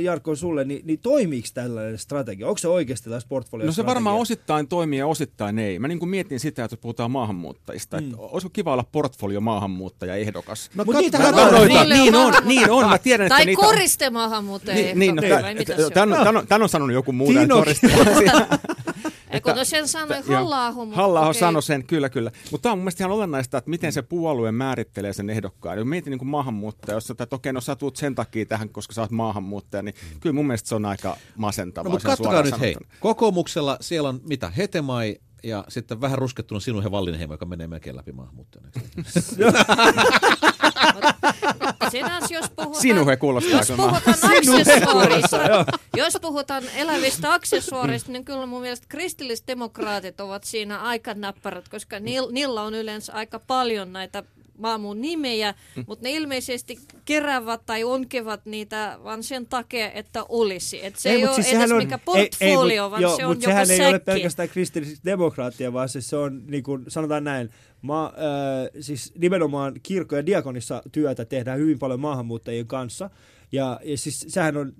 Jarkko sulle, niin, niin toimiiko tällainen strategia? Onko se oikeasti tällainen portfolio No se varmaan osittain toimii ja osittain ei. Mä niin kuin mietin sitä, että puhutaan maahanmuuttajista, mm. että olisiko kiva olla portfolio maahanmuuttaja ehdokas. No, Mut niitä on, noita, niin on, niin on, mä tiedän, tai että niitä koriste maahanmuuttaja niin, niin, no, tämän, tämän, tämän on sanonut joku muu koriste. Eikö no sen sanoi halla halla okay. sanoi sen, kyllä, kyllä. Mutta tämä on mun mielestä ihan olennaista, että miten se puolue määrittelee sen ehdokkaan. Jos mietin niin kuin maahanmuuttaja, jos sä, että okei, no sä tuut sen takia tähän, koska sä oot maahanmuuttaja, niin mm. kyllä mun mielestä se on aika masentavaa. No, mutta katsokaa nyt, hei, kokoomuksella siellä on mitä, Hetemai, ja sitten vähän ruskettunut sinun ja Wallinheimo, joka menee melkein läpi maahanmuuttajana. Puhutaan, Sinuhe kuulostaa jos puhutaan aksessuorista, jos puhutaan elävistä aksessuorista, niin kyllä mun mielestä kristillisdemokraatit ovat siinä aika näppärät, koska niillä on yleensä aika paljon näitä maamun nimejä, mm. mutta ne ilmeisesti keräävät tai onkevat niitä vaan sen takia, että olisi. Et se ei, ei ole siis edes on, mikä portfolio, ei, ei, vaan joo, se on sehän säkki. ei ole pelkästään kristillisdemokraattia, vaan siis se on, niin kuin, sanotaan näin, ma, äh, siis nimenomaan kirkko- ja diakonissa työtä tehdään hyvin paljon maahanmuuttajien kanssa. Ja, ja siis sehän on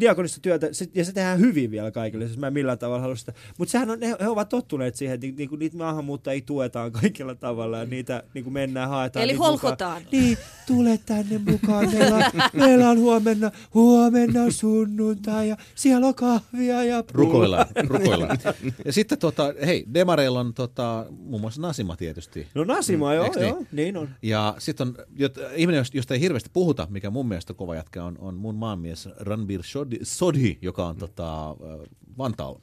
diakonista työtä, se, ja se tehdään hyvin vielä kaikille, siis mä en millään tavalla halua sitä. Mutta sehän on, he, he, ovat tottuneet siihen, että niinku, niitä maahanmuuttajia tuetaan kaikilla tavalla, ja niitä niinku mennään, haetaan. Eli holkotaan. Mukaan. Niin, tule tänne mukaan, meillä on, meillä on huomenna, huomenna sunnuntai, ja siellä on kahvia ja Rukoillaan, rukoillaan. Ja sitten tota, hei, Demareilla on tota, muun muassa Nasima tietysti. No Nasima, mm, joo, niin? joo, niin on. Ja sitten on jot, ihminen, josta ei hirveästi puhuta, mikä mun mielestä kova jätkä on, on mun maanmies Ranbir Sodhi, joka on tota, Vantaalla